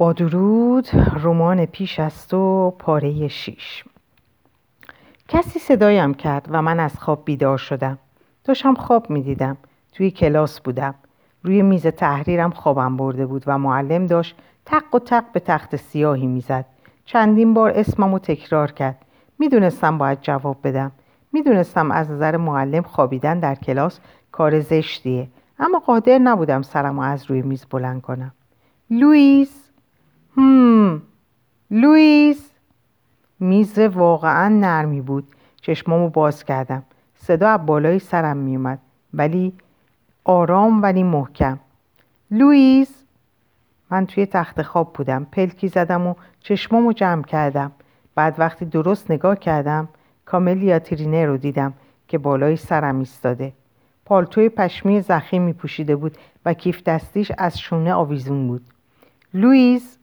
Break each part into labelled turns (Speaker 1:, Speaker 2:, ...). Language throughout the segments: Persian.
Speaker 1: با درود رمان پیش است و پاره شیش. کسی صدایم کرد و من از خواب بیدار شدم. داشتم خواب می‌دیدم. توی کلاس بودم. روی میز تحریرم خوابم برده بود و معلم داشت تق و تق به تخت سیاهی می‌زد. چندین بار اسمم رو تکرار کرد. می‌دونستم باید جواب بدم. می‌دونستم از نظر معلم خوابیدن در کلاس کار زشتیه. اما قادر نبودم سرم از روی میز بلند کنم. لوئیس! هم. لوئیس. میز واقعا نرمی بود. چشمامو باز کردم. صدا از بالای سرم میومد ولی آرام ولی محکم. لوئیس. من توی تخت خواب بودم. پلکی زدم و چشمامو جمع کردم. بعد وقتی درست نگاه کردم کاملیا ترینه رو دیدم که بالای سرم ایستاده. پالتوی پشمی زخیمی پوشیده بود و کیف دستیش از شونه آویزون بود. لوئیس.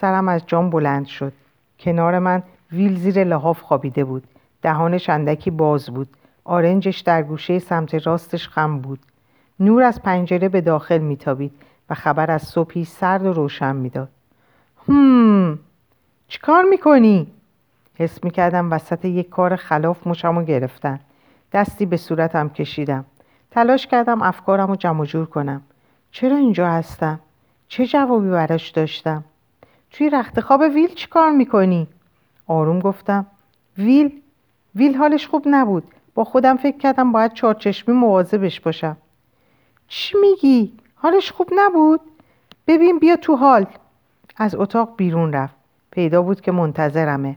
Speaker 1: سرم از جام بلند شد. کنار من ویل زیر لحاف خوابیده بود. دهانش اندکی باز بود. آرنجش در گوشه سمت راستش خم بود. نور از پنجره به داخل میتابید و خبر از صبحی سرد و روشن می‌داد. هم چیکار می‌کنی؟ حس می‌کردم وسط یک کار خلاف مشمو گرفتن. دستی به صورتم کشیدم. تلاش کردم افکارم رو جمع جور کنم. چرا اینجا هستم؟ چه جوابی براش داشتم؟ توی رخت خواب ویل چی کار می‌کنی؟ آروم گفتم. ویل ویل حالش خوب نبود. با خودم فکر کردم باید چارچشمی مواظبش باشم. چی میگی؟ حالش خوب نبود؟ ببین بیا تو حال. از اتاق بیرون رفت. پیدا بود که منتظرمه.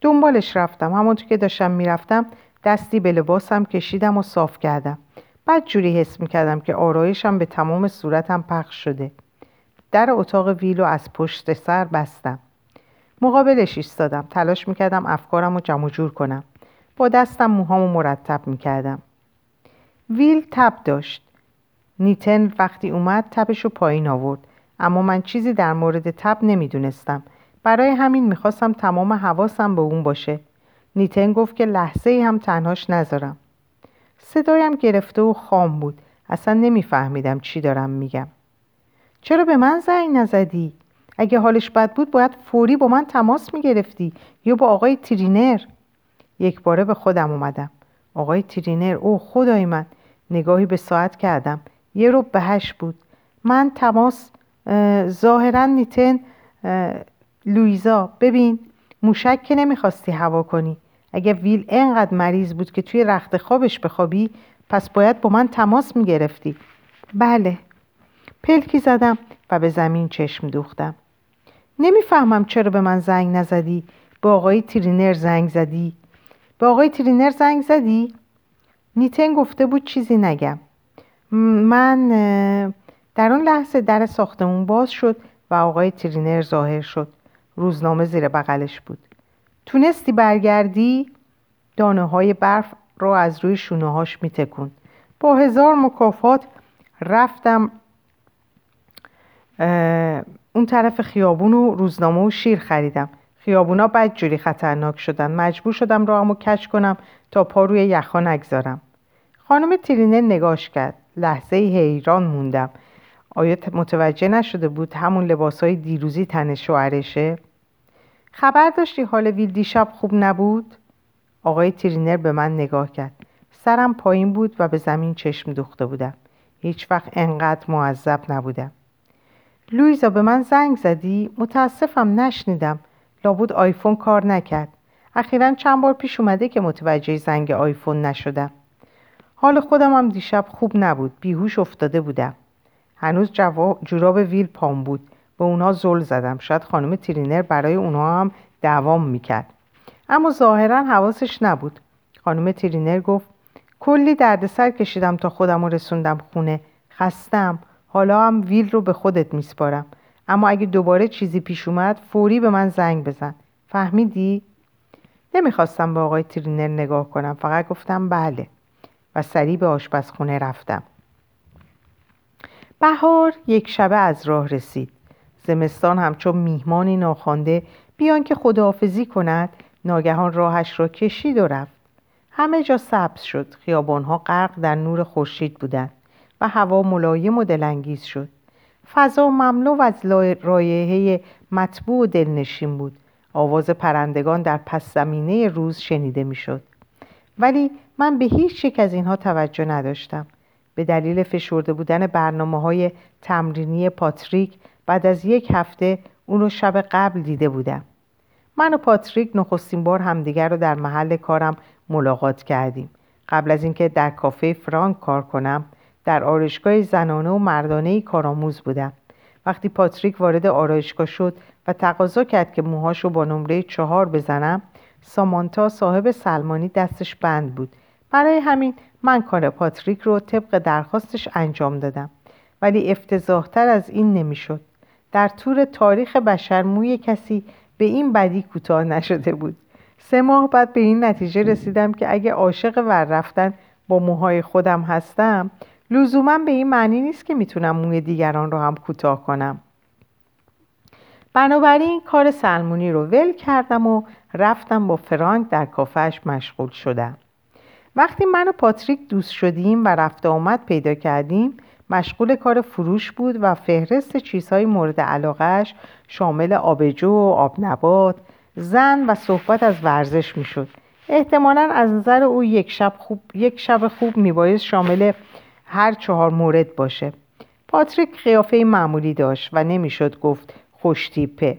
Speaker 1: دنبالش رفتم. همونطور که داشتم می‌رفتم دستی به لباسم کشیدم و صاف کردم. بعد جوری حس می‌کردم که آرایشم به تمام صورتم پخش شده. در اتاق ویلو از پشت سر بستم. مقابلش ایستادم. تلاش می‌کردم افکارم رو جمع جور کنم. با دستم موهامو مرتب می‌کردم. ویل تب داشت. نیتن وقتی اومد تبش رو پایین آورد. اما من چیزی در مورد تب نمی‌دونستم. برای همین می‌خواستم تمام حواسم به اون باشه. نیتن گفت که لحظه ای هم تنهاش نذارم. صدایم گرفته و خام بود. اصلا نمیفهمیدم چی دارم میگم. چرا به من زنگ نزدی؟ اگه حالش بد بود باید فوری با من تماس می‌گرفتی. یا با آقای ترینر؟ یک باره به خودم اومدم. آقای ترینر او خدای من. نگاهی به ساعت کردم. یه رو به هشت بود. من تماس ظاهرا نیتن لویزا ببین موشک که نمی‌خواستی هوا کنی. اگه ویل انقدر مریض بود که توی رخت خوابش بخوابی پس باید با من تماس می‌گرفتی. بله. پلکی زدم و به زمین چشم دوختم. نمی‌فهمم چرا به من زنگ نزدی. به آقای ترینر زنگ زدی. به آقای ترینر زنگ زدی؟ نیتن گفته بود چیزی نگم. من در اون لحظه در ساختمون باز شد و آقای ترینر ظاهر شد. روزنامه زیر بغلش بود. تونستی برگردی؟ دانه های برف را از روی شونه هاش می. با هزار مکافات رفتم اون طرف خیابون و روزنامه و شیر خریدم. خیابونا بدجوری خطرناک شدن. مجبور شدم راهمو کش کنم تا پا روی یخا نگذارم. خانم ترینه نگاش کرد. لحظه حیران موندم. آیا متوجه نشده بود همون لباس های دیروزی تن شوهرشه؟ خبر داشتی حال ویل دیشب خوب نبود؟ آقای ترینر به من نگاه کرد. سرم پایین بود و به زمین چشم دوخته بودم. هیچ وقت انقدر معذب نبودم. لویزا به من زنگ زدی؟ متاسفم نشنیدم. لابود آیفون کار نکرد. اخیرا چند بار پیش اومده که متوجه زنگ آیفون نشدم. حال خودم هم دیشب خوب نبود بیهوش افتاده بودم. هنوز جوراب ویل پام بود. به اونها زل زدم. شاید خانم ترینر برای اونها هم دوام می‌کرد. اما ظاهرا حواسش نبود. خانم ترینر گفت کلی دردسر کشیدم تا خودم رسوندم خونه. خستم. حالا هم ویل رو به خودت میسپارم. اما اگه دوباره چیزی پیش اومد فوری به من زنگ بزن. فهمیدی؟ نمی‌خواستم به آقای ترینر نگاه کنم فقط گفتم بله. و سریع به آشپزخونه رفتم. بهار یک شبه از راه رسید. زمستان همچون میهمانی ناخوانده بیان که خداحافظی کند ناگهان راهش را کشید و رفت. همه جا سبز شد. خیابانها غرق در نور خورشید بودند. و هوا ملایم و دلانگیز شد. فضا مملو از رایحه مطبوع و دلنشین بود. آواز پرندگان در پس زمینه روز شنیده می‌شد. ولی من به هیچ یک از اینها توجه نداشتم. به دلیل فشرده بودن برنامه های تمرینی پاتریک بعد از یک هفته اونو شب قبل دیده بودم. من و پاتریک نخستین بار همدیگر رو در محل کارم ملاقات کردیم. قبل از اینکه در کافه فرانک کار کنم در آرایشگاه زنانه و مردانه کارآموز بودم. وقتی پاتریک وارد آرایشگاه شد و تقاضا کرد که موهاشو با نمره چهار بزنم سامانتا صاحب سلمانی دستش بند بود. برای همین من کار پاتریک رو طبق درخواستش انجام دادم. ولی افتضاحتر از این نمی‌شد. در طور تاریخ بشر موی کسی به این بدی کوتاه نشده بود. سه ماه بعد به این نتیجه رسیدم که اگه عاشق ور رفتن با موهای خودم هستم لزوما به این معنی نیست که می‌تونم موی دیگران رو هم کوتاه کنم. بنابراین کار سلمونی رو ول کردم و رفتم با فرانک در کافهش مشغول شدم. وقتی من و پاتریک دوست شدیم و رفت آمد پیدا کردیم مشغول کار فروش بود و فهرست چیزهای مورد علاقهش شامل آبجو و آبنبات زن و صحبت از ورزش می‌شد. احتمالا از نظر او یک شب خوب, یک شب خوب میبایست شامل هر چهار مورد باشه. پاتریک قیافه معمولی داشت و نمی‌شد گفت خوشتیپه.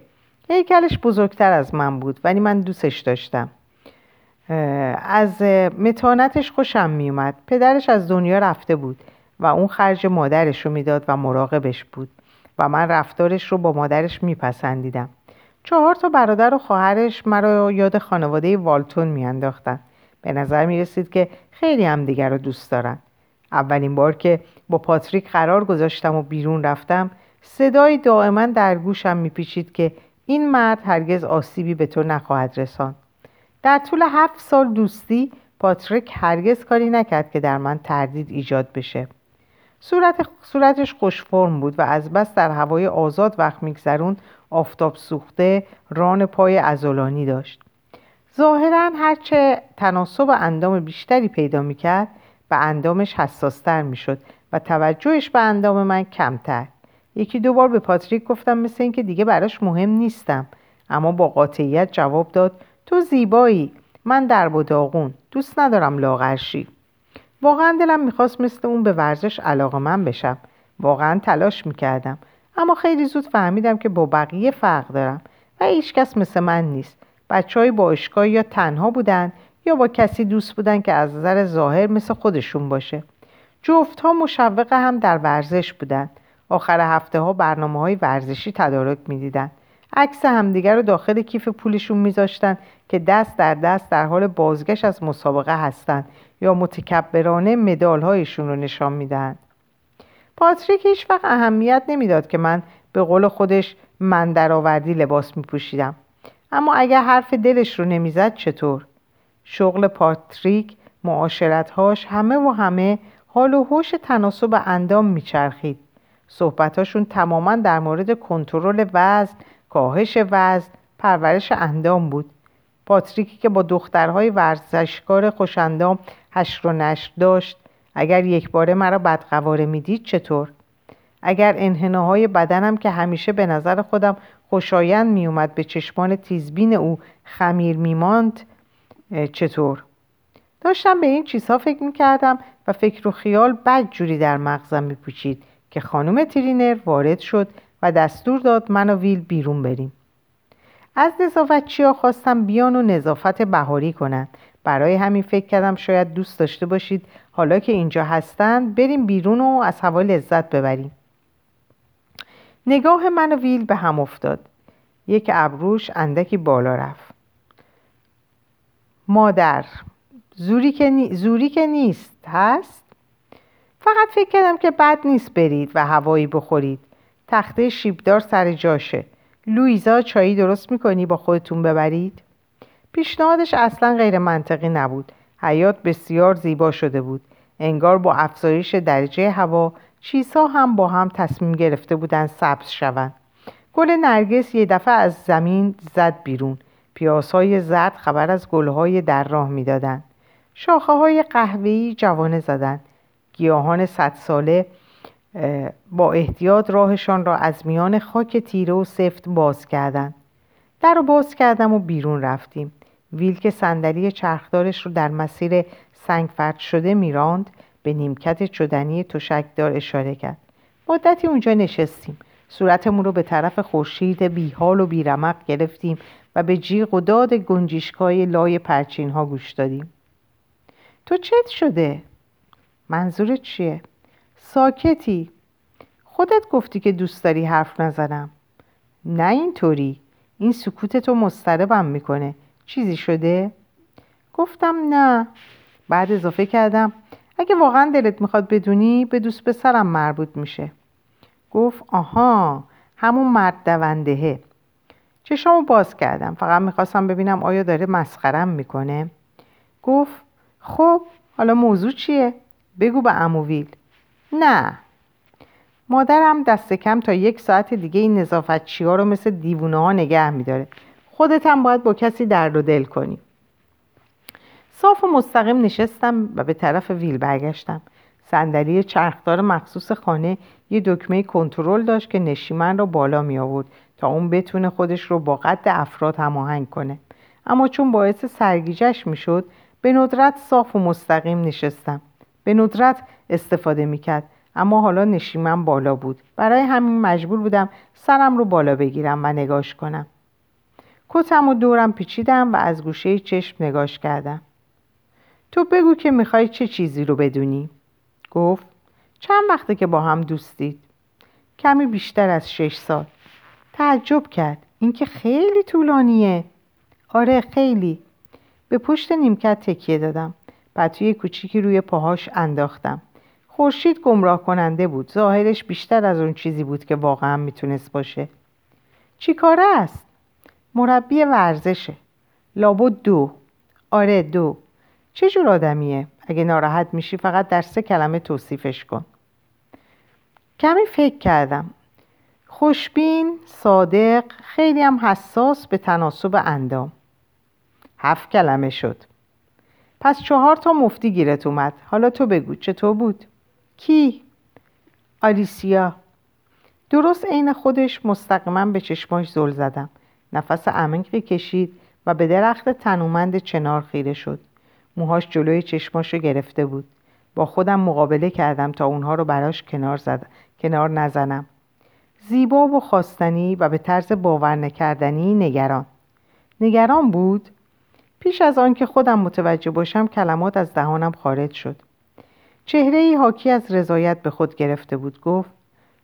Speaker 1: هیکلش بزرگتر از من بود ولی من دوستش داشتم. از متانتش خوشم میومد. پدرش از دنیا رفته بود و اون خرج مادرش رو می‌داد و مراقبش بود و من رفتارش رو با مادرش میپسندیدم. چهار تا برادر و خواهرش مرا یاد خانواده والتون میانداختن. به نظر می رسید که خیلی هم دیگر رو دوست دارن. اولین بار که با پاتریک قرار گذاشتم و بیرون رفتم صدای دائما در گوشم میپیچید که این مرد هرگز آسیبی به تو نخواهد رساند. در طول هفت سال دوستی پاتریک هرگز کاری نکرد که در من تردید ایجاد بشه. صورت صورتش خوش فرم بود و از بس در هوای آزاد وقت میگذرون آفتاب سوخته ران پای ازولانی داشت. ظاهرا هرچه تناسب اندام بیشتری پیدا می‌کرد به اندامش حساستر می‌شد و توجهش به اندام من کمتر. یکی دو بار به پاتریک گفتم مثل اینکه دیگه براش مهم نیستم. اما با قاطعیت جواب داد تو زیبایی. من در و داغون دوست ندارم لاغرشی واقعا دلم می‌خواست مثل اون به ورزش علاقه من بشم. واقعا تلاش می‌کردم. اما خیلی زود فهمیدم که با بقیه فرق دارم و هیچکس مثل من نیست. بچه های با یا تنها بودن یا با کسی دوست بودن که از نظر ظاهر مثل خودشون باشه. جفت ها مشوق هم در ورزش بودن. آخر هفته ها برنامه های ورزشی تدارک می‌دیدن. عکس همدیگر رو داخل کیف پولشون میذاشتن که دست در دست در حال بازگشت از مسابقه هستند یا متکبرانه مدال هایشون رو نشان میدن پاتریک هیچ وقت اهمیت نمی‌داد که من به قول خودش من درآوردی لباس میپوشیدم. اما اگر حرف دلش رو نمی‌زد چطور؟ شغل پاتریک معاشرتهاش همه و همه حال و هوش تناسب اندام میچرخید صحبتاشون تماما در مورد کنترل وزن کاهش وزن پرورش اندام بود پاتریکی که با دخترهای ورزشکار خوشندام هشت و نشر داشت اگر یک باره مرا بدقواره می‌دید چطور؟ اگر انحناهای بدنم که همیشه به نظر خودم خوشایند میومد به چشمان تیزبین او خمیر میماند چطور؟ داشتم به این چیزها فکر می‌کردم و فکر و خیال بد جوری در مغزم میپوچید که خانم ترینر وارد شد و دستور داد من و ویل بیرون بریم. از ها خواستم بیان و نظافت بهاری کنند برای همین فکر کردم شاید دوست داشته باشید حالا که اینجا هستند بریم بیرون و از هوا لذت ببریم. نگاه من و ویل به هم افتاد. یک ابروش اندکی بالا رفت. مادر. زوری که, زوری که نیست هست؟ فقط فکر کردم که بد نیست برید و هوایی بخورید. تخته شیبدار سر جاشه. لویزا چایی درست می‌کنی با خودتون ببرید؟ پیشنهادش اصلا غیر منطقی نبود. حیات بسیار زیبا شده بود. انگار با افزایش درجه هوا چیزها هم با هم تصمیم گرفته بودن سبز شوند. گل نرگس یه دفعه از زمین زد بیرون. پیاسهای زرد خبر از گلهای در راه می‌دادند. شاخه های قهوه‌ای جوانه زدند. گیاهان صد ساله با احتیاط راهشان را از میان خاک تیره و سفت باز کردند. در رو باز کردم و بیرون رفتیم. ویل که صندلی چرخدارش رو در مسیر سنگفرد شده میراند به نیمکت چدنی تشکدار اشاره کرد. مدتی اونجا نشستیم. صورتمون رو به طرف خورشید بیحال و بیرمق گرفتیم. و به جیغ و داد گنجیشکای لای پرچین ها گوش دادیم. تو چت شده؟ منظورت چیه؟ ساکتی. خودت گفتی که دوست داری حرف نزنم. نه اینطوری. این سکوت تو مستربم می‌کنه. چیزی شده؟ گفتم نه. بعد اضافه کردم اگه واقعا دلت می‌خواد بدونی به دوست پسرم مربوط میشه. گفت آها همون مرد دوندهه چشامو باز کردم. فقط می‌خواستم ببینم آیا داره مسخرم می‌کنه. گفت خب حالا موضوع چیه؟ بگو به اموویل نه. مادرم دست کم تا یک ساعت دیگه این نظافتچی ها رو مثل دیوونه ها نگه میداره. خودت هم باید با کسی درد و دل کنی. صاف و مستقیم نشستم و به طرف ویل برگشتم. صندلی چرخدار مخصوص خانه یه دکمه کنترل داشت که نشیمن را بالا می آورد تا اون بتونه خودش رو با قد افراد هماهنگ کنه. اما چون باعث سرگیجش می‌شد به ندرت صاف و مستقیم نشستم. به ندرت استفاده می‌کرد اما حالا نشیمن بالا بود. برای همین مجبور بودم سرم رو بالا بگیرم و نگاش کنم. کتم و دورم پیچیدم و از گوشه چشم نگاش کردم. تو بگو که می‌خوای چه چیزی رو بدونی؟ گفت چند وقته که با هم دوستید؟ کمی بیشتر از شش سال. تعجب کرد. اینکه خیلی طولانیه. آره خیلی. به پشت نیمکت تکیه دادم. پتوی کوچیکی روی پاهاش انداختم. خورشید گمراه کننده بود. ظاهرش بیشتر از اون چیزی بود که واقعا می‌تونست باشه. چی کاره است؟ مربی ورزشه. لابد دو. آره دو. چه جور آدمیه؟ اگه ناراحت میشی فقط در سه کلمه توصیفش کن. کمی فکر کردم. خوشبین، صادق، خیلی هم حساس به تناسب اندام. هفت کلمه شد. پس چهار تا مفتی گیرت اومد. حالا تو بگو چطور بود؟ کی؟ آلیسیا. درست عین خودش مستقیما به چشماش زل زدم. نفس عمیقی کشید و به درخت تنومند چنار خیره شد. موهاش جلوی چشماشو گرفته بود. با خودم مقابله کردم تا اونها رو براش کنار, زد... کنار نزنم. زیبا و خواستنی و به طرز باور نکردنی نگران. نگران بود؟ پیش از آن که خودم متوجه باشم کلمات از دهانم خارج شد. چهره ای حاکی از رضایت به خود گرفته بود. گفت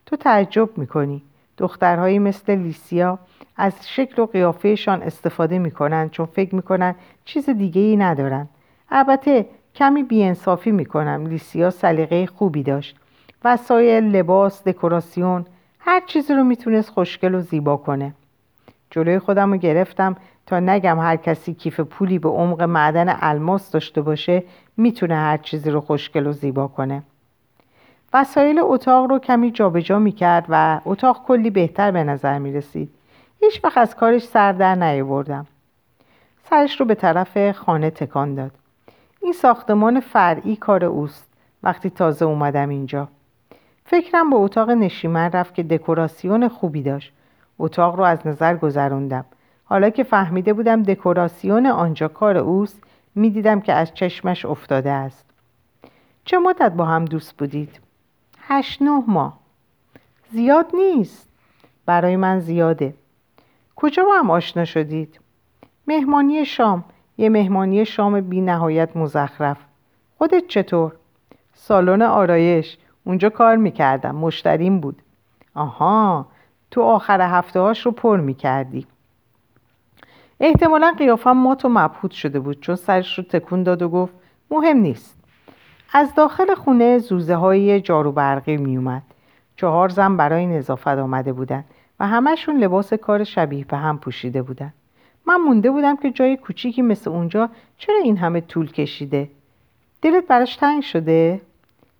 Speaker 1: تو تعجب می‌کنی. دخترهایی مثل لیسیا از شکل و قیافهشان استفاده می‌کنند چون فکر می‌کنن چیز دیگه ای ندارن. البته کمی بیانصافی می‌کنم لیسیا سلیقه خوبی داشت. وسایل لباس دکوراسیون هر چیزی رو می‌تونست خوشگل و زیبا کنه. جلوی خودم رو گرفتم تا نگم هر کسی کیف پولی به عمق معدن الماس داشته باشه می‌تونه هر چیزی رو خوشگل و زیبا کنه. وسایل اتاق رو کمی جابجا می‌کرد و اتاق کلی بهتر به نظر می‌رسید. هیچ وقت از کارش سر در نیاوردم. سرش رو به طرف خانه تکان داد. این ساختمان فرعی کار اوست. وقتی تازه اومدم اینجا. فکرم به اتاق نشیمن رفت که دکوراسیون خوبی داشت. اتاق رو از نظر گذروندم. حالا که فهمیده بودم دکوراسیون آنجا کار اوست می‌دیدم که از چشمش افتاده است. چه مدت با هم دوست بودید؟ هشت نه ماه. زیاد نیست. برای من زیاده. کجا با هم آشنا شدید؟ مهمانی شام. یه مهمانی شام بی نهایت مزخرف خودت چطور؟ سالن آرایش اونجا کار می‌کردم مشتریم بود آها تو آخر هفته هاش رو پر می‌کردی احتمالا قیافم مات و مبهوت شده بود چون سرش رو تکون داد و گفت مهم نیست از داخل خونه زوزه های جارو برقی می. چهار زن برای نظافت آمده بودن و همهشون لباس کار شبیه به هم پوشیده بودن. من مونده بودم که جای کوچیکی مثل اونجا چرا این همه طول کشیده؟ دلت براش تنگ شده؟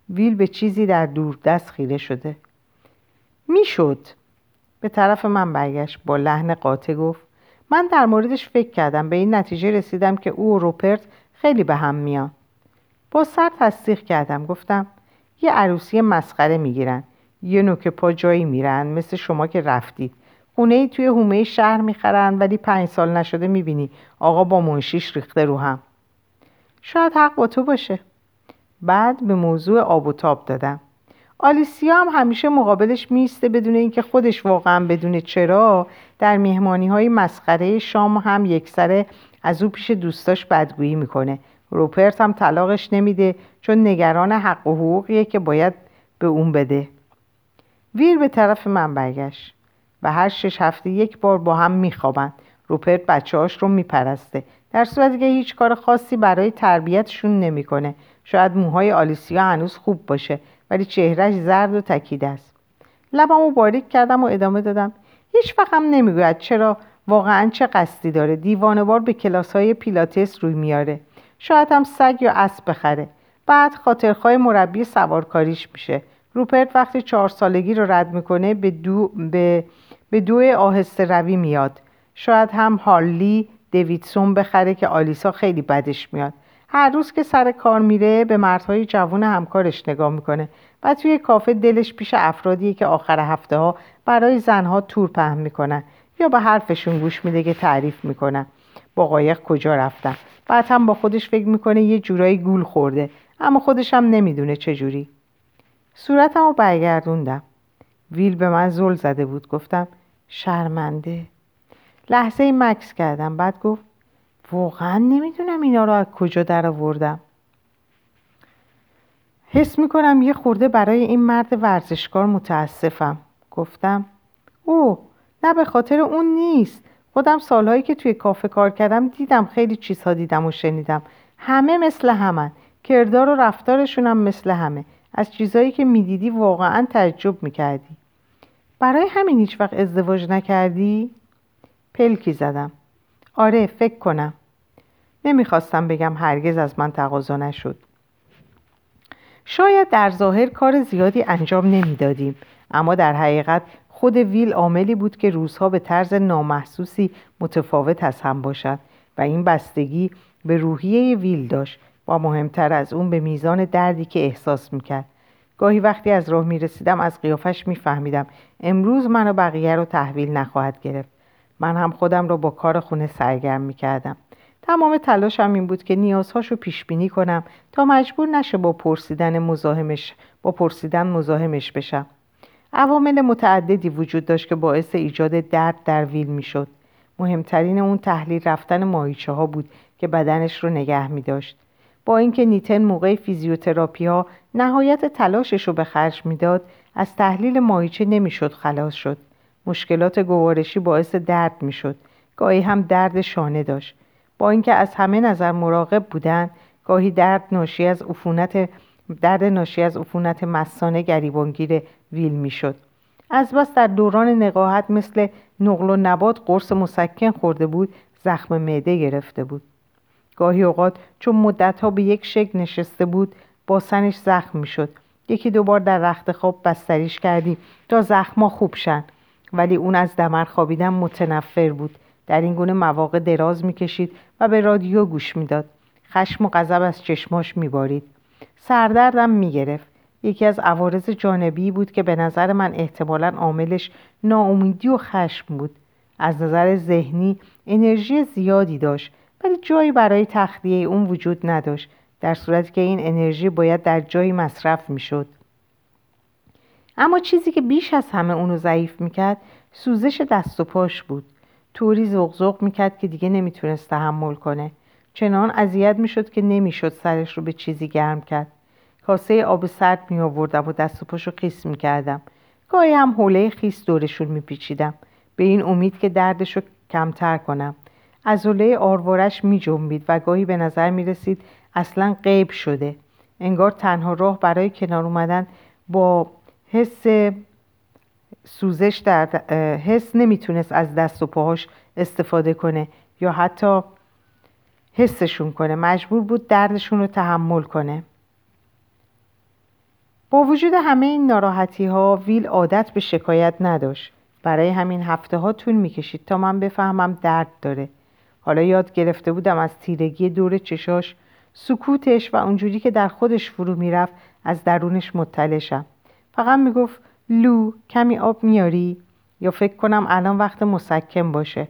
Speaker 1: ویل به چیزی در دور دست خیره شده. می‌شد. به طرف من برگشت با لحن قاطع گفت من در موردش فکر کردم به این نتیجه رسیدم که او و روپرت خیلی به هم میان با سر تصدیق کردم گفتم یه عروسی مسخره می‌گیرن یه نوک پا جایی میرن مثل شما که رفتید خونه توی هومه شهر می‌خرن ولی پنج سال نشده می‌بینی. آقا با منشیش ریخته رو هم. شاید حق با تو باشه. بعد به موضوع آب و تاب دادم. آلیسیا هم همیشه مقابلش میسته بدون اینکه خودش واقعا بدون چرا. در مهمانی های مسخره شام هم یکسره از او پیش دوستاش بدگویی می‌کنه. روپرت هم طلاقش نمیده چون نگران حق و حقوقیه که باید به اون بده. ویر به طرف من برگشت. و هر شش هفته یک بار با هم میخوابند. روپرت بچه هاش رو میپرسته. در صورتی که هیچ کار خاصی برای تربیتشون نمی‌کنه. شاید موهای آلیسیا هنوز خوب باشه ولی چهرهش زرد و تکیده است. لبمو باریک کردم و ادامه دادم. هیچ هم نمی‌گوید چرا واقعا چه قصدی داره. دیوانه به کلاس های پیلاتس روی میاره شاید هم سگ یا اسب بخره. بعد خاطرخواه مربی سوارکاریش میشه. روپرت وقتی چهار سالگی رو رد می‌کنه به دو, به, به دو آهسته روی میاد. شاید هم هارلی دویدسون بخره که آلیسا خیلی بدش میاد. هر روز که سر کار میره به مردهای جوان همکارش نگاه می‌کنه و توی کافه دلش پیش افرادیه که آخر هفته ها برای زنها تور پهن می‌کنن یا به حرفشون گوش میده که تعریف می‌کنن. با قایق کجا رفتن؟ بعد هم با خودش فکر می‌کنه یه جورایی گول خورده اما خودش هم نمی‌دونه چجوری صورتم رو برگردوندم. ویل به من زل زده بود. گفتم شرمنده. لحظه مکس کردم بعد گفت واقعا نمی‌دونم اینا رو از کجا در آوردم حس می‌کنم یه خورده برای این مرد ورزشکار متاسفم. گفتم او نه به خاطر اون نیست. خودم سالهایی که توی کافه کار کردم دیدم خیلی چیزها دیدم و شنیدم. همه مثل همن. کردار و رفتارشون هم مثل همه. از چیزهایی که می‌دیدی واقعا تعجب می‌کردی. برای همین هیچ وقت ازدواج نکردی؟ پلکی زدم. آره فکر کنم. نمی‌خواستم بگم هرگز از من تقاضا نشد. شاید در ظاهر کار زیادی انجام نمی‌دادیم اما در حقیقت خود ویل عاملی بود که روزها به طرز نامحسوسی متفاوت از هم باشد و این بستگی به روحیه ویل داشت و مهمتر از اون به میزان دردی که احساس می‌کرد. گاهی وقتی از راه می‌رسیدم از قیافش میفهمیدم. امروز منو بقیه رو تحویل نخواهد گرفت. من هم خودم را با کار خونه سرگرم می‌کردم. تمام تلاشم این بود که نیازهاشو پیش بینی کنم تا مجبور نشه با پرسیدن مزاحمش با پرسیدن مزاحمش بشم. عوامل متعددی وجود داشت که باعث ایجاد درد در ویل می‌شد. مهمترین اون تحلیل رفتن ماهیچه ها بود که بدنش رو نگه می داشت. با اینکه نیتن موقع فیزیوتراپی ها نهایت تلاشش رو به خرج می‌داد از تحلیل ماهیچه نمی‌شد خلاص شد. مشکلات گوارشی باعث درد می‌شد. گاهی هم درد شانه داشت. با اینکه از همه نظر مراقب بودند گاهی درد ناشی از عفونت درد ناشی از عفونت مسانه گریبانگیر ویل می‌شد. از بس در دوران نقاهت مثل نقل و نبات قرص مسکن خورده بود زخم معده گرفته بود. گاهی اوقات چون مدتها به یک شکل نشسته بود با سنش زخم می‌شد. یکی دوبار در رخت خواب بستریش کردیم تا زخما خوب شن. ولی اون از دمر خوابیدن متنفر بود. در این گونه مواقع دراز می‌کشید و به رادیو گوش می‌داد. خشم و غضب از چشماش میبارید. سردردم می‌گرفت. یکی از عوارض جانبی بود که به نظر من احتمالا عاملش ناامیدی و خشم بود. از نظر ذهنی انرژی زیادی داشت. ولی جایی برای تخلیه اون وجود نداشت در صورتی که این انرژی باید در جایی مصرف می‌شد. اما چیزی که بیش از همه اونو ضعیف می‌کرد سوزش دست و پاش بود. طوری زغزغ می‌کرد که دیگه نمی‌تونست تحمل کنه. چنان اذیت می‌شد که نمی‌شد سرش رو به چیزی گرم کرد. کاسه آب سرد می آوردم و دست و پاشو خیس می کردم گاهی هم حوله خیس دورشون می پیچیدم به این امید که دردش رو کمتر کنم. از حوله آروارش می جنبید و گاهی به نظر می رسید اصلا غیب شده. انگار تنها راه برای کنار اومدن با حس سوزش در حس نمی‌تونست از دست و پاهاش استفاده کنه یا حتی حسشون کنه. مجبور بود دردشون رو تحمل کنه. با وجود همه این ناراحتی ها ویل عادت به شکایت نداشت. برای همین هفته ها طول می‌کشید تا من بفهمم درد داره. حالا یاد گرفته بودم از تیرگی دور چشاش سکوتش و اونجوری که در خودش فرو می‌رفت از درونش مطلع فقط می‌گفت لو کمی آب میاری؟ یا فکر کنم الان وقت مسکن باشه.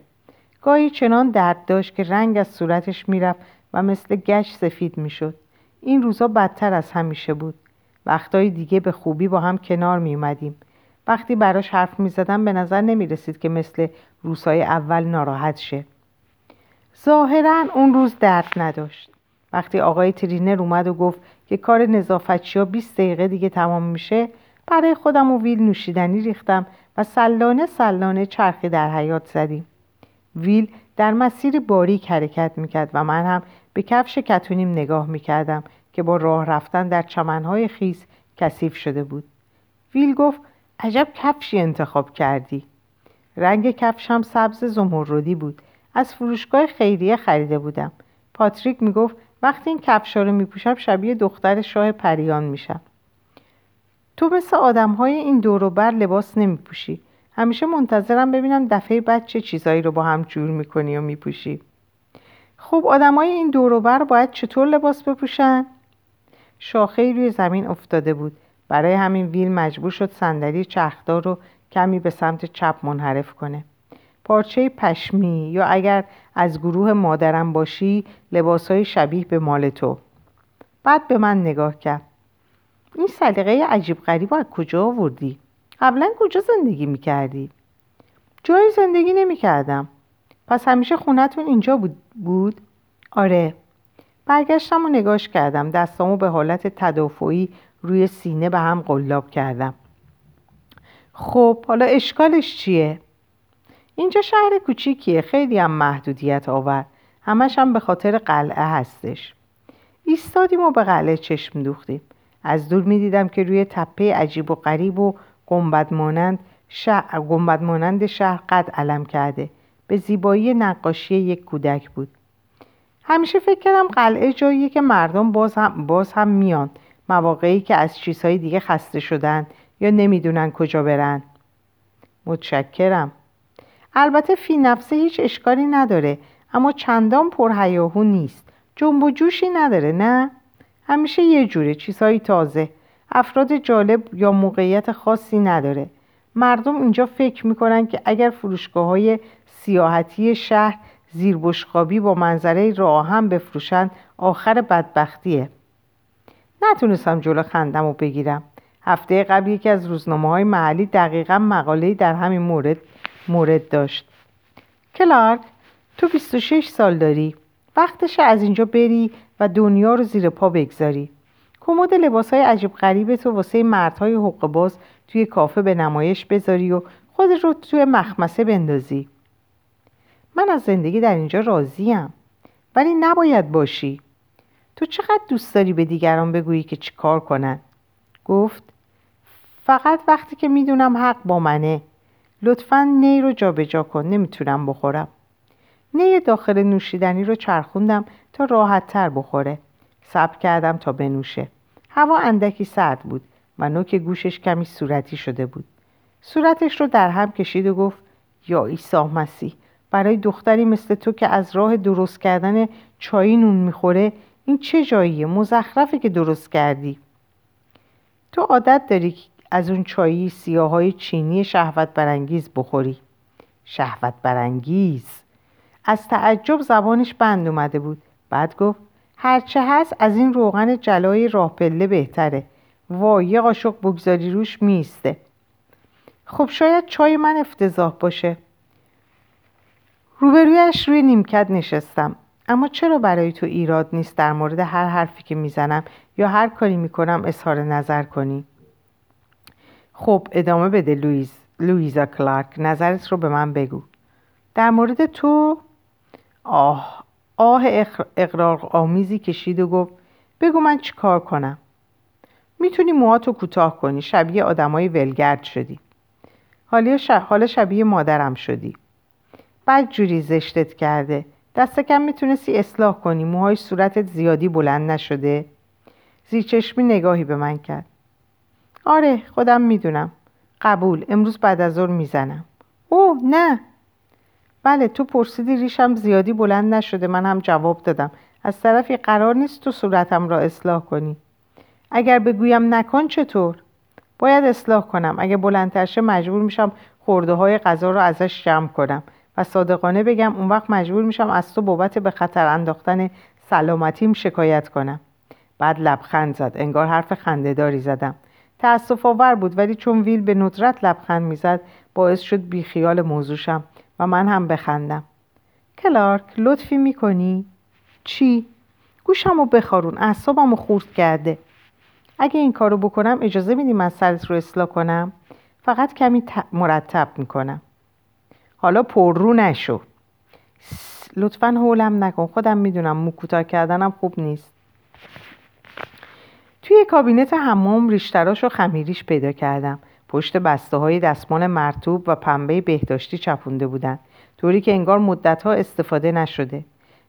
Speaker 1: گاهی چنان درد داشت که رنگ از صورتش می‌رفت و مثل گشت سفید می‌شد. این روزا بدتر از همیشه بود. وقتهای دیگه به خوبی با هم کنار می اومدیم. وقتی براش حرف می زدم به نظر نمی رسید که مثل روزهای اول ناراحت شه. ظاهرا اون روز درد نداشت. وقتی آقای ترینر اومد و گفت که کار نظافتچی ها 20 دقیقه دیگه تمام میشه برای خودم و ویل نوشیدنی ریختم و سلانه سلانه چرخی در حیات زدیم. ویل در مسیر باریک حرکت می‌کرد و من هم به کفش کتونیم نگاه می‌کردم که با راه رفتن در چمنهای خیس کثیف شده بود. ویل گفت عجب کفشی انتخاب کردی. رنگ کفش هم سبز زمردی بود. از فروشگاه خیریه خریده بودم. پاتریک می‌گفت وقتی این کفشا رو میپوشم شبیه دختر شاه پریان میشم. تو مثل آدم های این دوروبر لباس نمیپوشی. همیشه منتظرم ببینم دفعه بعد چه چیزایی رو با هم جور می‌کنی و میپوشی. خب های این دوروبر باید چطور لباس بپوشن؟ شاخه روی زمین افتاده بود. برای همین ویل مجبور شد صندلی چرخدار رو کمی به سمت چپ منحرف کنه. پارچه پشمی یا اگر از گروه مادرم باشی های شبیه به مال تو بعد به من نگاه کرد این سلیقه عجیب غریب از کجا آوردی؟ قبلا کجا زندگی می‌کردی؟ جایی زندگی نمی‌کردم پس همیشه خونتون اینجا بود؟ بود؟ آره برگشتم و نگاش کردم دستامو به حالت تدافعی روی سینه به هم قلاب کردم خب حالا اشکالش چیه؟ اینجا شهر کوچیکیه خیلی هم محدودیت آور. همش هم به خاطر قلعه هستش. ایستادیم و به قلعه چشم دوختیم. از دور می‌دیدم که روی تپه عجیب و غریب و گنبد مانند شهر, شهر قد علم کرده. به زیبایی نقاشی یک کودک بود. همیشه فکر کردم قلعه جاییه که مردم باز هم, باز هم میان. مواقعی که از چیزهای دیگه خسته شدن یا نمی‌دونن کجا برن. متشکرم. البته فی نفسه هیچ اشکالی نداره اما چندان پرهیاهو نیست. جنب و جوشی نداره نه؟ همیشه یه جوره چیزهایی تازه. افراد جالب یا موقعیت خاصی نداره. مردم اینجا فکر می‌کنن که اگر فروشگاه های سیاحتی شهر زیربشقابی با منظره راه هم بفروشن آخر بدبختیه. نتونستم جلو خندم و بگیرم. هفته قبل یکی از روزنامه های محلی دقیقا مقاله‌ای در همین مورد مورد داشت. کلارک تو 26 سال داری. وقتش از اینجا بری و دنیا رو زیر پا بگذاری. کمد لباس های عجیب غریب تو واسه مردهای حق باز توی کافه به نمایش بذاری و خودت رو توی مخمسه بندازی. من از زندگی در اینجا راضیم ولی نباید باشی. تو چقدر دوست داری به دیگران بگویی که چی کار کنن؟ گفت فقط وقتی که می‌دونم حق با منه. لطفا نی رو جابجا کن نمی‌تونم بخورم. نی داخل نوشیدنی رو چرخوندم تا راحت تر بخوره. صبر کردم تا بنوشه. هوا اندکی سرد بود و نوک گوشش کمی صورتی شده بود. صورتش رو در هم کشید و گفت یا عیسی مسیح برای دختری مثل تو که از راه درست کردن چای نون می‌خوره این چه جاییه؟ مزخرفه که درست کردی. تو عادت داری از اون چایی سیاه چینی شهوت برانگیز بخوری. شهوت برانگیز. از تعجب زبانش بند اومده بود. بعد گفت هرچه هست از این روغن جلای راه پله بهتره. وای یه قاشق بگذاری روش میسته خب شاید چای من افتضاح باشه. روبرویش روی نیمکت نشستم. اما چرا برای تو ایراد نیست در مورد هر حرفی که می‌زنم یا هر کاری می‌کنم اظهار نظر کنی؟ خب ادامه بده لویز. لویزا کلارک نظرت رو به من بگو. در مورد تو آه آه اقرار آمیزی کشید و گفت بگو من چی کار کنم؟ می‌تونی موهاتو کوتاه کنی شبیه آدمای ولگرد شدی. حالا شبیه مادرم شدی. بعد جوری زشتت کرده. دست کم می‌تونستی اصلاح کنی موهای صورتت زیادی بلند نشده؟ زیر چشمی نگاهی به من کرد. آره خودم می‌دونم. قبول امروز بعد از ظهر می‌زنم. اوه نه. بله تو پرسیدی ریشم زیادی بلند نشده من هم جواب دادم. از طرفی قرار نیست تو صورتم را اصلاح کنی. اگر بگویم نکن چطور؟ باید اصلاح کنم. اگه بلندتر شه مجبور میشم خورده های غذا رو ازش جمع کنم. و صادقانه بگم اون وقت مجبور میشم از تو بابت به خطر انداختن سلامتیم شکایت کنم. بعد لبخند زد. انگار حرف خندهداری زدم. تأصف آور بود ولی چون ویل به ندرت لبخند می‌زد باعث شد بیخیال موضوعشم و من هم بخندم. کلارک لطفی می‌کنی؟ چی؟ گوشمو بخارون اعصابمو خورد کرده. اگه این کارو بکنم اجازه میدی من سرت رو اصلاح کنم؟ فقط کمی مرتب می‌کنم. حالا پررو نشو. لطفا حولم نکن خودم می‌دونم مو کردنم خوب نیست. توی کابینت حمام ریشتراش و خمیریش پیدا کردم. پشت بسته های دستمال مرتوب و پنبه بهداشتی چپونده بودن. طوری که انگار مدتها استفاده نشده.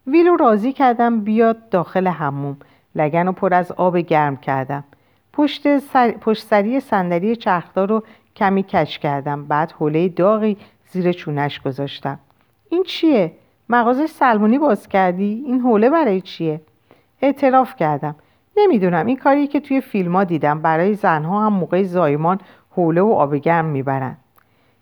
Speaker 1: ویلو راضی کردم بیاد داخل حموم لگن و پر از آب گرم کردم. پشت, سر... پشت سری صندلی چرخدار رو کمی کش کردم. بعد حوله داغی زیر چونش گذاشتم. این چیه؟ مغازه سلمونی باز کردی؟ این حوله برای چیه؟ اعتراف کردم. نمی‌دونم. این کاری که توی فیلم ها دیدم برای زنها هم موقع زایمان حوله و آب گرم می‌برن.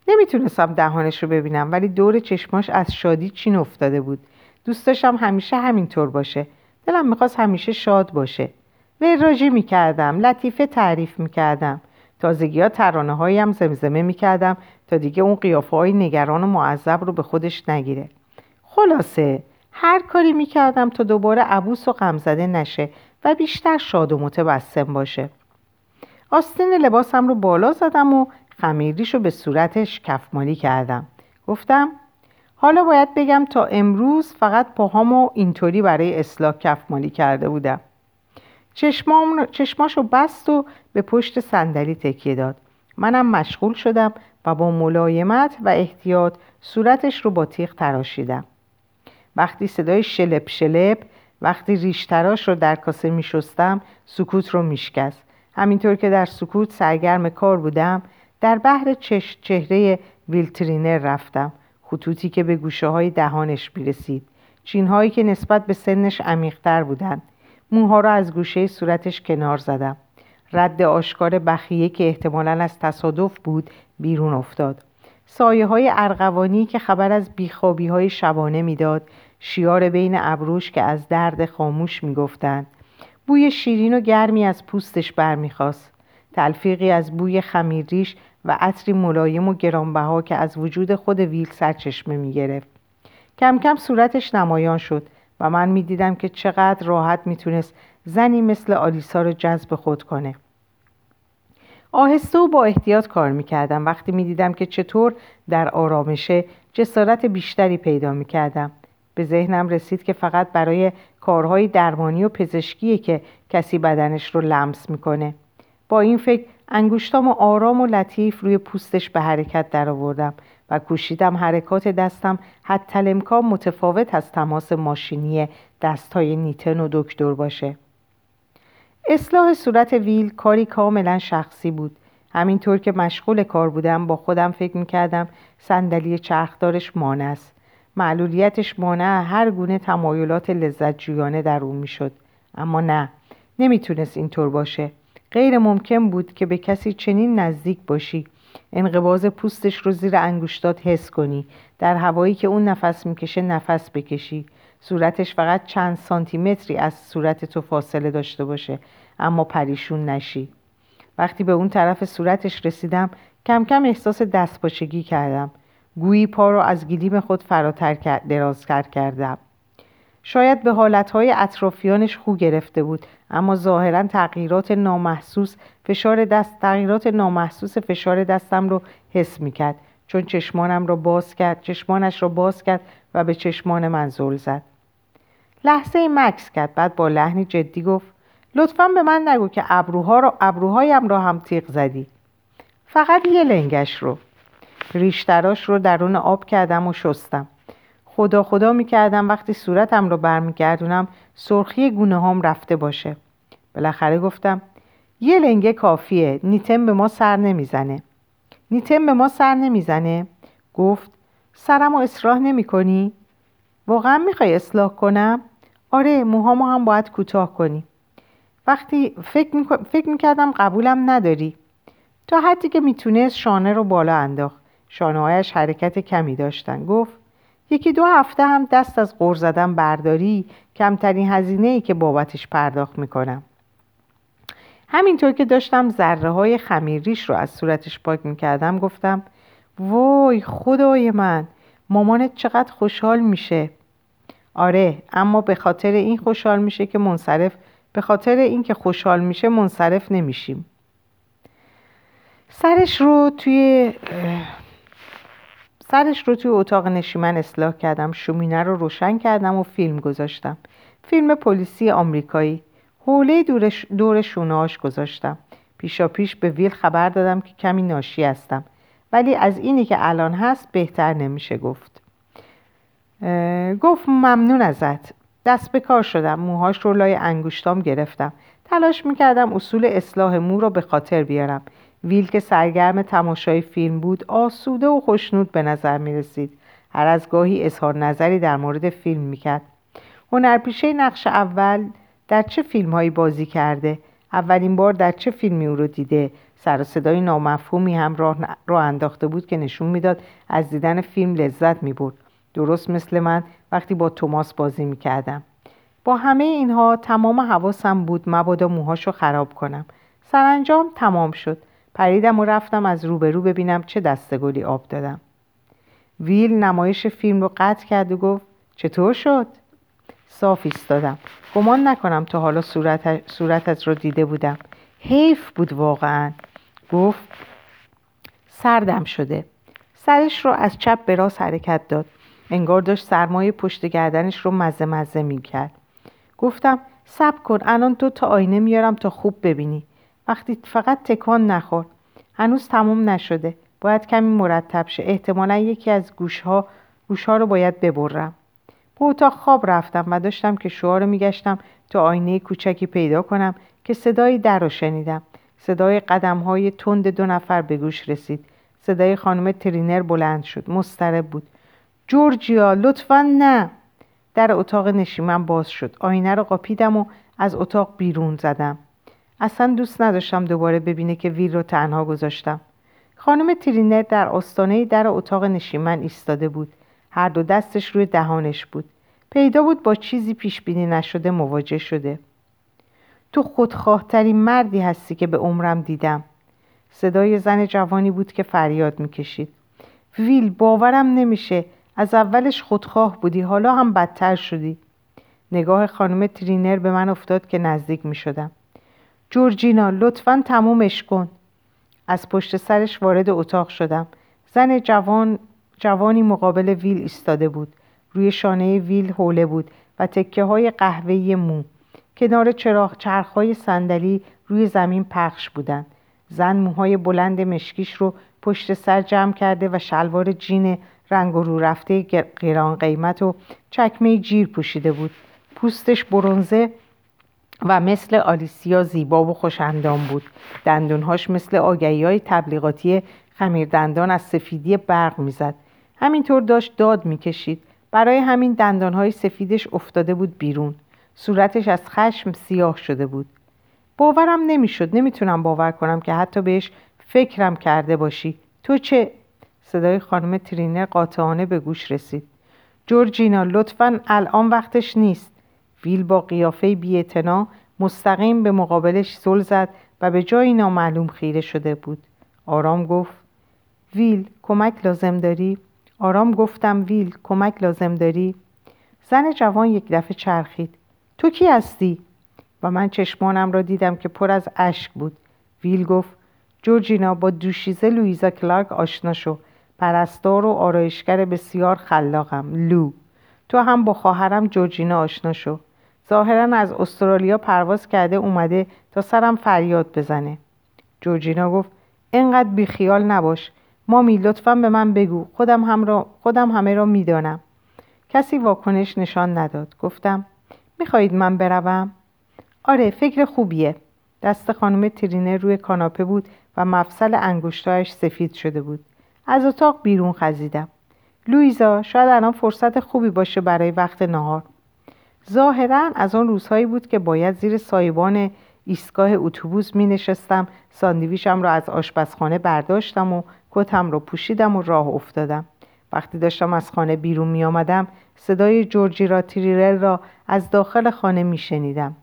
Speaker 1: نمی‌تونستم دهانش رو ببینم ولی دور چشماش از شادی چین افتاده بود. دوست داشتم همیشه همینطور باشه. دلم می‌خواست همیشه شاد باشه. وراجی می‌کردم لطیفه تعریف می‌کردم. تازگی ها ترانه هایم زمزمه می‌کردم تا دیگه اون قیافه های نگران و معذب رو به خودش نگیره. خلاصه هر کاری می‌کردم تا دوباره عبوس و غمزده نشه. و بیشتر شاد و متبسم باشه. آستین لباسم رو بالا زدم و خمیریش رو به صورتش کفمالی کردم. گفتم حالا باید بگم تا امروز فقط پاهامو اینطوری برای اصلاح کفمالی کرده بودم. چشماشو بست و به پشت صندلی تکیه داد. منم مشغول شدم و با ملایمت و احتیاط صورتش رو با تیغ تراشیدم. وقتی صدای شلپ شلپ وقتی ریشتراش رو در کاسه می شستم سکوت رو میشکست. همینطور که در سکوت سرگرم کار بودم در بحر چش چهره ویلترینر رفتم. خطوطی که به گوشه های دهانش می‌رسید. چینهایی که نسبت به سنش عمیقتر بودند. موها را از گوشه صورتش کنار زدم. رد آشکار بخیه که احتمالا از تصادف بود بیرون افتاد. سایه های ارغوانی که خبر از بیخوابی های شبانه می‌داد شیار بین ابروش که از درد خاموش می‌گفتند. بوی شیرین و گرمی از پوستش برمیخواست تلفیقی از بوی خمیریش و عطری ملایم و گرانبها که از وجود خود ویل سرچشمه می‌گرفت. کم کم صورتش نمایان شد و من می‌دیدم که چقدر راحت می‌تونست زنی مثل آلیسا رو جذب خود کنه. آهسته و با احتیاط کار می‌کردم. وقتی می‌دیدم که چطور در آرامشه جسارت بیشتری پیدا می‌کردم. به ذهنم رسید که فقط برای کارهای درمانی و پزشکیه که کسی بدنش رو لمس می‌کنه. با این فکر انگشتام آرام و لطیف روی پوستش به حرکت درآوردم و کوشیدم حرکات دستم حتی امکان متفاوت از تماس ماشینی دستهای نیتن و دکتر باشه. اصلاح صورت ویل کاری کاملا شخصی بود. همینطور که مشغول کار بودم با خودم فکر می‌کردم صندلی چرخدارش مانع است معلولیتش مانع هر گونه تمایلات لذت جویانه در اون می‌شد. اما نه نمی‌تونست اینطور باشه. غیر ممکن بود که به کسی چنین نزدیک باشی. انقباز پوستش رو زیر انگشتات حس کنی. در هوایی که اون نفس می‌کشه نفس بکشی. صورتش فقط چند سانتیمتری از صورت تو فاصله داشته باشه. اما پریشون نشی. وقتی به اون طرف صورتش رسیدم کم کم احساس دستپاچگی کردم. گویی پا رو از گلیم خود فراتر دراز کردم. شاید به حالتهای اطرافیانش خو گرفته بود اما ظاهرا تغییرات نامحسوس فشار دست تغییرات نامحسوس فشار دستم رو حس می‌کرد. چون چشمانم را باز کرد چشمانش را باز کرد و به چشمان من زل زد. لحظه مکس کرد بعد با لحنی جدی گفت لطفا به من نگو که ابروها رو ابروهایم را هم تیغ زدی. فقط یه لنگش رو. ریشتراش رو درون آب کردم و شستم خدا خدا می‌کردم وقتی صورتم رو برمیگردونم سرخی گونه هم رفته باشه بالاخره گفتم یه لنگه کافیه نیتم به ما سر نمی‌زنه نیتم به ما سر نمی‌زنه گفت سرم رو اصلاح نمی کنی؟ واقعا می‌خوای اصلاح کنم؟ آره موهامو هم باید کوتاه کنی وقتی. فکر می‌کردم قبولم نداری تا حدی که می‌تونست شانه رو بالا انداخت شانههایش حرکت کمی داشتن. گفت یکی دو هفته هم دست از غور زدن برداری کمترین هزینه ای که بابتش پرداخت می‌کنم. همینطور که داشتم ذره های خمیریش رو از صورتش پاک می‌کردم گفتم وای خدای من مامانت چقدر خوشحال میشه. آره اما به خاطر این خوشحال میشه که منصرف به خاطر اینکه خوشحال میشه منصرف نمیشیم. سرش رو توی سرش رو توی اتاق نشیمن اصلاح کردم شومینه رو روشن کردم و فیلم گذاشتم. فیلم پلیسی آمریکایی. حوله دور, دور شونهاش گذاشتم. پیشا پیش به ویل خبر دادم که کمی ناشی هستم. ولی از اینی که الان هست بهتر نمیشه گفت. گفت ممنون ازت. دست به کار شدم. موهاش رو لای انگشتام گرفتم. تلاش می‌کردم اصول اصلاح مو رو به خاطر بیارم. ویل که سرگرم تماشای فیلم بود آسوده و خوشنود به نظر می رسید هر از گاهی اظهار نظری در مورد فیلم می‌کرد. هنرپیشه نقش اول در چه فیلم هایی بازی کرده؟ اولین بار در چه فیلمی او رو دیده؟ سر صدای نامفهومی هم راه, راه انداخته بود که نشون می‌داد از دیدن فیلم لذت می بود درست مثل من وقتی با توماس بازی می‌کردم. با همه اینها تمام حواسم بود مبادا موهاشو خراب کنم. سرانجام تمام شد. پریدم و رفتم از روبرو ببینم چه دستگلی آب دادم. ویل نمایش فیلم رو قطع کرد و گفت چطور شد؟ صاف ایستادم. گمان نکنم تا حالا صورت صورتت رو دیده بودم. حیف بود واقعا. گفت سردم شده. سرش رو از چپ به راست حرکت داد. انگار داشت سرمایه پشت گردنش رو مزه مزه می کرد گفتم سب کن الان دو تا آینه میارم تا خوب ببینی. وقتی فقط تکان نخور هنوز تموم نشده. باید کمی مرتب شه. احتمالا یکی از گوشها گوشها رو باید ببرم. به اتاق خواب رفتم و داشتم که شوها رو میگشتم تا آینه کوچکی پیدا کنم که صدایی در رو شنیدم. صدای قدم های تند دو نفر به گوش رسید. صدای خانم ترینر بلند شد. مسترب بود. جورجیا لطفا نه. در اتاق نشیمن باز شد. آینه رو قاپیدم و از اتاق بیرون زدم. اصلا دوست نداشتم دوباره ببینه که ویل رو تنها گذاشتم. خانم ترینر در آستانه در اتاق نشیمن ایستاده بود. هر دو دستش روی دهانش بود. پیدا بود با چیزی پیش بینی نشده مواجه شده. تو خودخواهترین مردی هستی که به عمرم دیدم. صدای زن جوانی بود که فریاد می‌کشید. ویل باورم نمیشه. از اولش خودخواه بودی حالا هم بدتر شدی. نگاه خانم ترینر به من افتاد که نزدیک می شدم جورجینا لطفا تمومش کن. از پشت سرش وارد اتاق شدم. زن جوان جوانی مقابل ویل ایستاده بود. روی شانه ویل حوله بود و تکه های قهوه‌ای مو. کنار چراغ چرخهای صندلی روی زمین پخش بودند. زن موهای بلند مشکیش رو پشت سر جمع کرده و شلوار جین رنگ و رو رفته گران قیمت و چکمه جیر پوشیده بود. پوستش برونزه و مثل آلیسیا زیبا و خوشندام بود. دندونهاش مثل آگهی های تبلیغاتی خمیر دندان از سفیدی برق می‌زد. همینطور داشت داد می‌کشید. برای همین دندانهای سفیدش افتاده بود بیرون. صورتش از خشم سیاه شده بود. باورم نمی‌شد. نمی‌تونم باور کنم که حتی بهش فکرم کرده باشی. تو چه؟ صدای خانم ترینر قاطعانه به گوش رسید. جورجینا لطفا الان وقتش نیست. ویل با قیافه بیاعتنا مستقیم به مقابلش زل زد و به جایی نامعلوم خیره شده بود آرام گفت ویل کمک لازم داری؟ آرام گفتم ویل کمک لازم داری؟ زن جوان یک دفعه چرخید تو کی هستی؟ و من چشمانم را دیدم که پر از اشک بود ویل گفت جورجینا با دوشیزه لویزا کلارک آشنا شو پرستار و آرایشگر بسیار خلاقم لو تو هم با خواهرم جورجینا آشنا شو ظاهرا از استرالیا پرواز کرده اومده تا سرم فریاد بزنه. جورجینا گفت انقدر بیخیال نباش. مامی لطفا به من بگو. خودم, هم را خودم همه را می‌دانم. کسی واکنش نشان نداد. گفتم می‌خواهید من بروم؟ آره فکر خوبیه. دست خانم ترینه روی کاناپه بود و مفصل انگشتایش سفید شده بود. از اتاق بیرون خزیدم. لویزا شاید الان فرصت خوبی باشه برای وقت نهار. ظاهرا از آن روزهایی بود که باید زیر سایبان ایستگاه اتوبوس می نشستم ساندویچم را از آشپزخانه برداشتم و کتم را پوشیدم و راه افتادم. وقتی داشتم از خانه بیرون می آمدم صدای جورجی را تریرل را از داخل خانه می شنیدم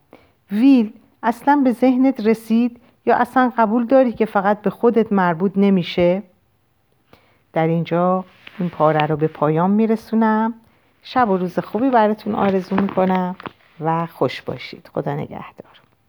Speaker 1: ویل اصلا به ذهنت رسید یا اصلا قبول داری که فقط به خودت مربوط نمیشه؟ در اینجا این پاره رو به پایان میرسونم. شب و روز خوبی براتون آرزو می‌کنم و خوش باشید. خدا نگهدار.